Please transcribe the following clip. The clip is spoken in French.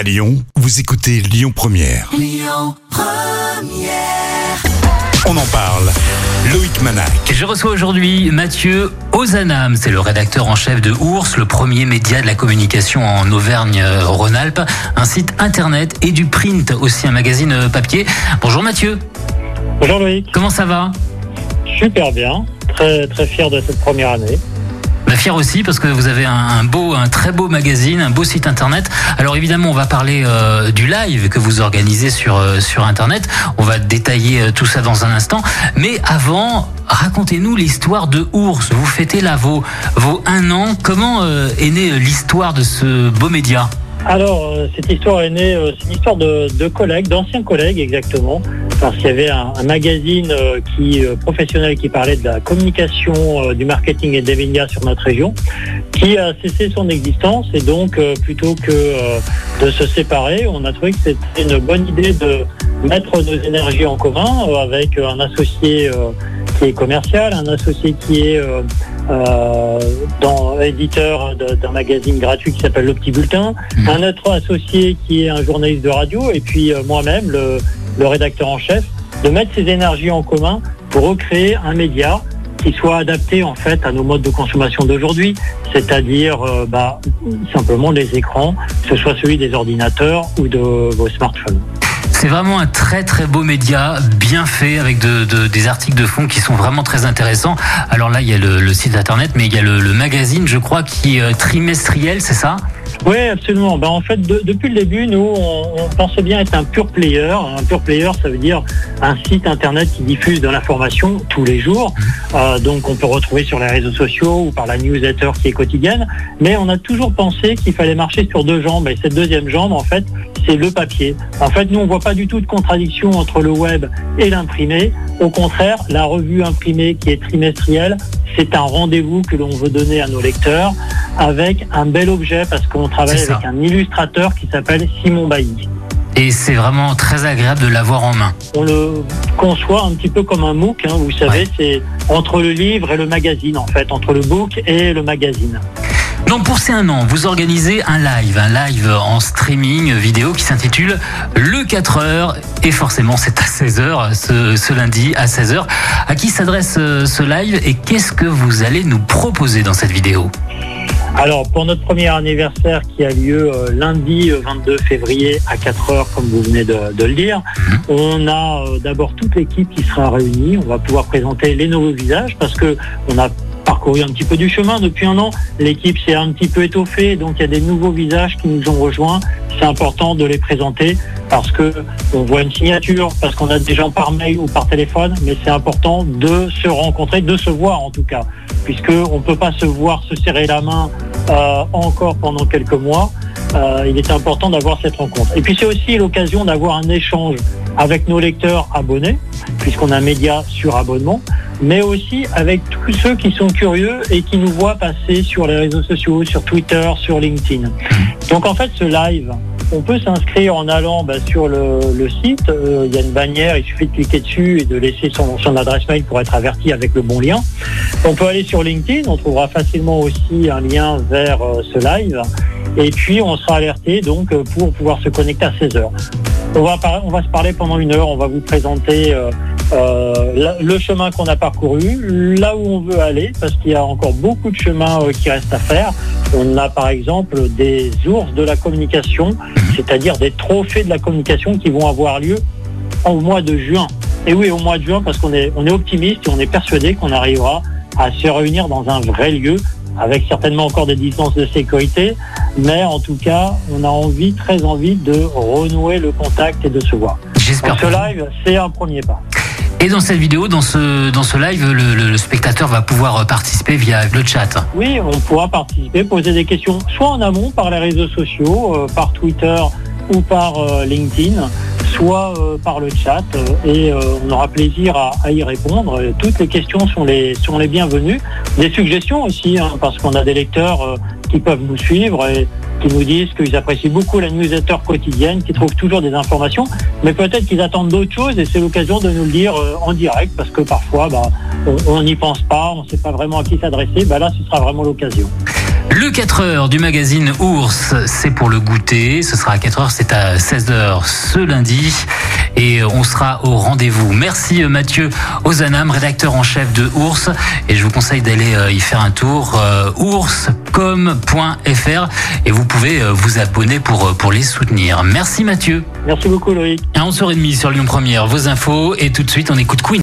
À Lyon, vous écoutez Lyon Première. On en parle. Loïc Manac. Je reçois aujourd'hui Mathieu Ozanam, c'est le rédacteur en chef de Ours, le premier média de la communication en Auvergne-Rhône-Alpes, un site internet et du print, aussi un magazine papier. Bonjour Mathieu, Bonjour Loïc, comment ça va? Super bien, très très fier de cette première année. Bah, Fier aussi parce que vous avez un, beau, un très beau magazine, un beau site internet. Alors évidemment, on va parler euh, du live que vous organisez sur euh, internet. On va détailler euh, tout ça dans un instant. Mais avant, racontez-nous l'histoire de Ours. Vous fêtez là vos vos un an. Comment est née l'histoire de ce beau média? Alors cette histoire est née, c'est une histoire de, de collègues, d'anciens collègues exactement, parce qu'il y avait un, un magazine euh, qui euh, professionnel qui parlait de la communication, euh, du marketing et des médias sur notre région, qui a cessé son existence et donc plutôt que de se séparer, on a trouvé que c'était une bonne idée de mettre nos énergies en commun avec un associé qui est commercial, un associé qui est dans, éditeur d'un magazine gratuit qui s'appelle Le Petit Bulletin, Mhm. un autre associé qui est un journaliste de radio, et puis moi-même, le, le rédacteur en chef, de mettre ces énergies en commun pour recréer un média qui soit adapté en fait à nos modes de consommation d'aujourd'hui, c'est-à-dire euh, bah, simplement les écrans, que ce soit celui des ordinateurs ou de vos smartphones. C'est vraiment un très très beau média, bien fait, avec de, de- des articles de fond qui sont vraiment très intéressants. Alors là, il y a le, le site internet, mais il y a le, le magazine, je crois, qui est euh, trimestriel, c'est ça? Oui, absolument. Ben, en fait, de- depuis le début, nous, on, on pensait bien être un pure player. Un pure player, ça veut dire un site internet qui diffuse de l'information tous les jours. Euh, donc, on peut retrouver sur les réseaux sociaux ou par la newsletter qui est quotidienne. Mais on a toujours pensé qu'il fallait marcher sur deux jambes. Et cette deuxième jambe, en fait, c'est le papier. En fait, nous, on voit pas du tout de contradiction entre le web et l'imprimé. Au contraire, la revue imprimée qui est trimestrielle, c'est un rendez-vous que l'on veut donner à nos lecteurs avec un bel objet parce qu'on travaille avec un illustrateur qui s'appelle Simon Bailly. Et c'est vraiment très agréable de l'avoir en main. On le conçoit un petit peu comme un MOOC, hein, vous savez, Ouais. c'est entre le livre et le magazine en fait, entre le book et le magazine. Donc pour ces un an, vous organisez un live, un live en streaming vidéo qui s'intitule Le 4 heures. Et forcément, c'est à 16h, ce, ce lundi à 16h. À qui s'adresse euh, ce live et qu'est-ce que vous allez nous proposer dans cette vidéo? Alors pour notre premier anniversaire qui a lieu euh, lundi euh, 22 février à 4 heures comme vous venez de, de le dire, Mhm. on a euh, d'abord toute l'équipe qui sera réunie. On va pouvoir présenter les nouveaux visages parce que on a parcouru un petit peu du chemin depuis un an. L'équipe s'est un petit peu étoffée, donc il y a des nouveaux visages qui nous ont rejoints. C'est important de les présenter parce que on voit une signature, parce qu'on a des gens par mail ou par téléphone, mais c'est important de se rencontrer, de se voir en tout cas, puisque on peut pas se voir, se serrer la main euh, encore pendant quelques mois. Euh, il est important d'avoir cette rencontre. Et puis c'est aussi l'occasion d'avoir un échange avec nos lecteurs abonnés, puisqu'on a un média sur abonnement, mais aussi avec tous ceux qui sont curieux et qui nous voient passer sur les réseaux sociaux, sur Twitter, sur LinkedIn. Donc en fait, ce live, on peut s'inscrire en allant bah, sur le, site. Euh, il y a une bannière, il suffit de cliquer dessus et de laisser son, adresse mail pour être averti avec le bon lien. On peut aller sur LinkedIn, on trouvera facilement aussi un lien vers euh, ce live. Et puis on sera alerté donc euh, pour pouvoir se connecter à 16 heures. On va, se parler pendant une heure, on va vous présenter euh, le chemin qu'on a parcouru, là où on veut aller, parce qu'il y a encore beaucoup de chemins euh, qui restent à faire. On a par exemple des ours de la communication, c'est-à-dire des trophées de la communication qui vont avoir lieu au mois de juin. Et oui, au mois de juin, parce qu'on est, on est optimiste et on est persuadé qu'on arrivera à se réunir dans un vrai lieu, avec certainement encore des distances de sécurité, mais en tout cas, on a envie, très envie de renouer le contact et de se voir. Donc ce live, c'est un premier pas. Et dans cette vidéo, dans ce, dans ce live, le, spectateur va pouvoir participer via le chat. Oui, on pourra participer, poser des questions, soit en amont par les réseaux sociaux, euh, par Twitter ou par euh, LinkedIn, soit euh, par le chat, euh, et euh, on aura plaisir à, y répondre. Toutes les questions sont les, sont les bienvenues. Des suggestions aussi, hein, parce qu'on a des lecteurs euh, qui peuvent nous suivre et qui nous disent qu'ils apprécient beaucoup la newsletter quotidienne, qu'ils trouvent toujours des informations, mais peut-être qu'ils attendent d'autres choses et c'est l'occasion de nous le dire euh, en direct parce que parfois bah, on n'y pense pas, on ne sait pas vraiment à qui s'adresser. Bah là, ce sera vraiment l'occasion. Le 4 heures du magazine Ours, c'est pour le goûter. Ce sera à 4 heures, c'est à 16 heures ce lundi. Et on sera au rendez-vous. Merci Mathieu Ozanam, rédacteur en chef de Ours. Et je vous conseille d'aller y faire un tour. ourscom.fr et vous pouvez vous abonner pour, pour les soutenir. Merci Mathieu. Merci beaucoup Loïc. À 11h30 sur Lyon Première, vos infos. Et tout de suite, on écoute Queen.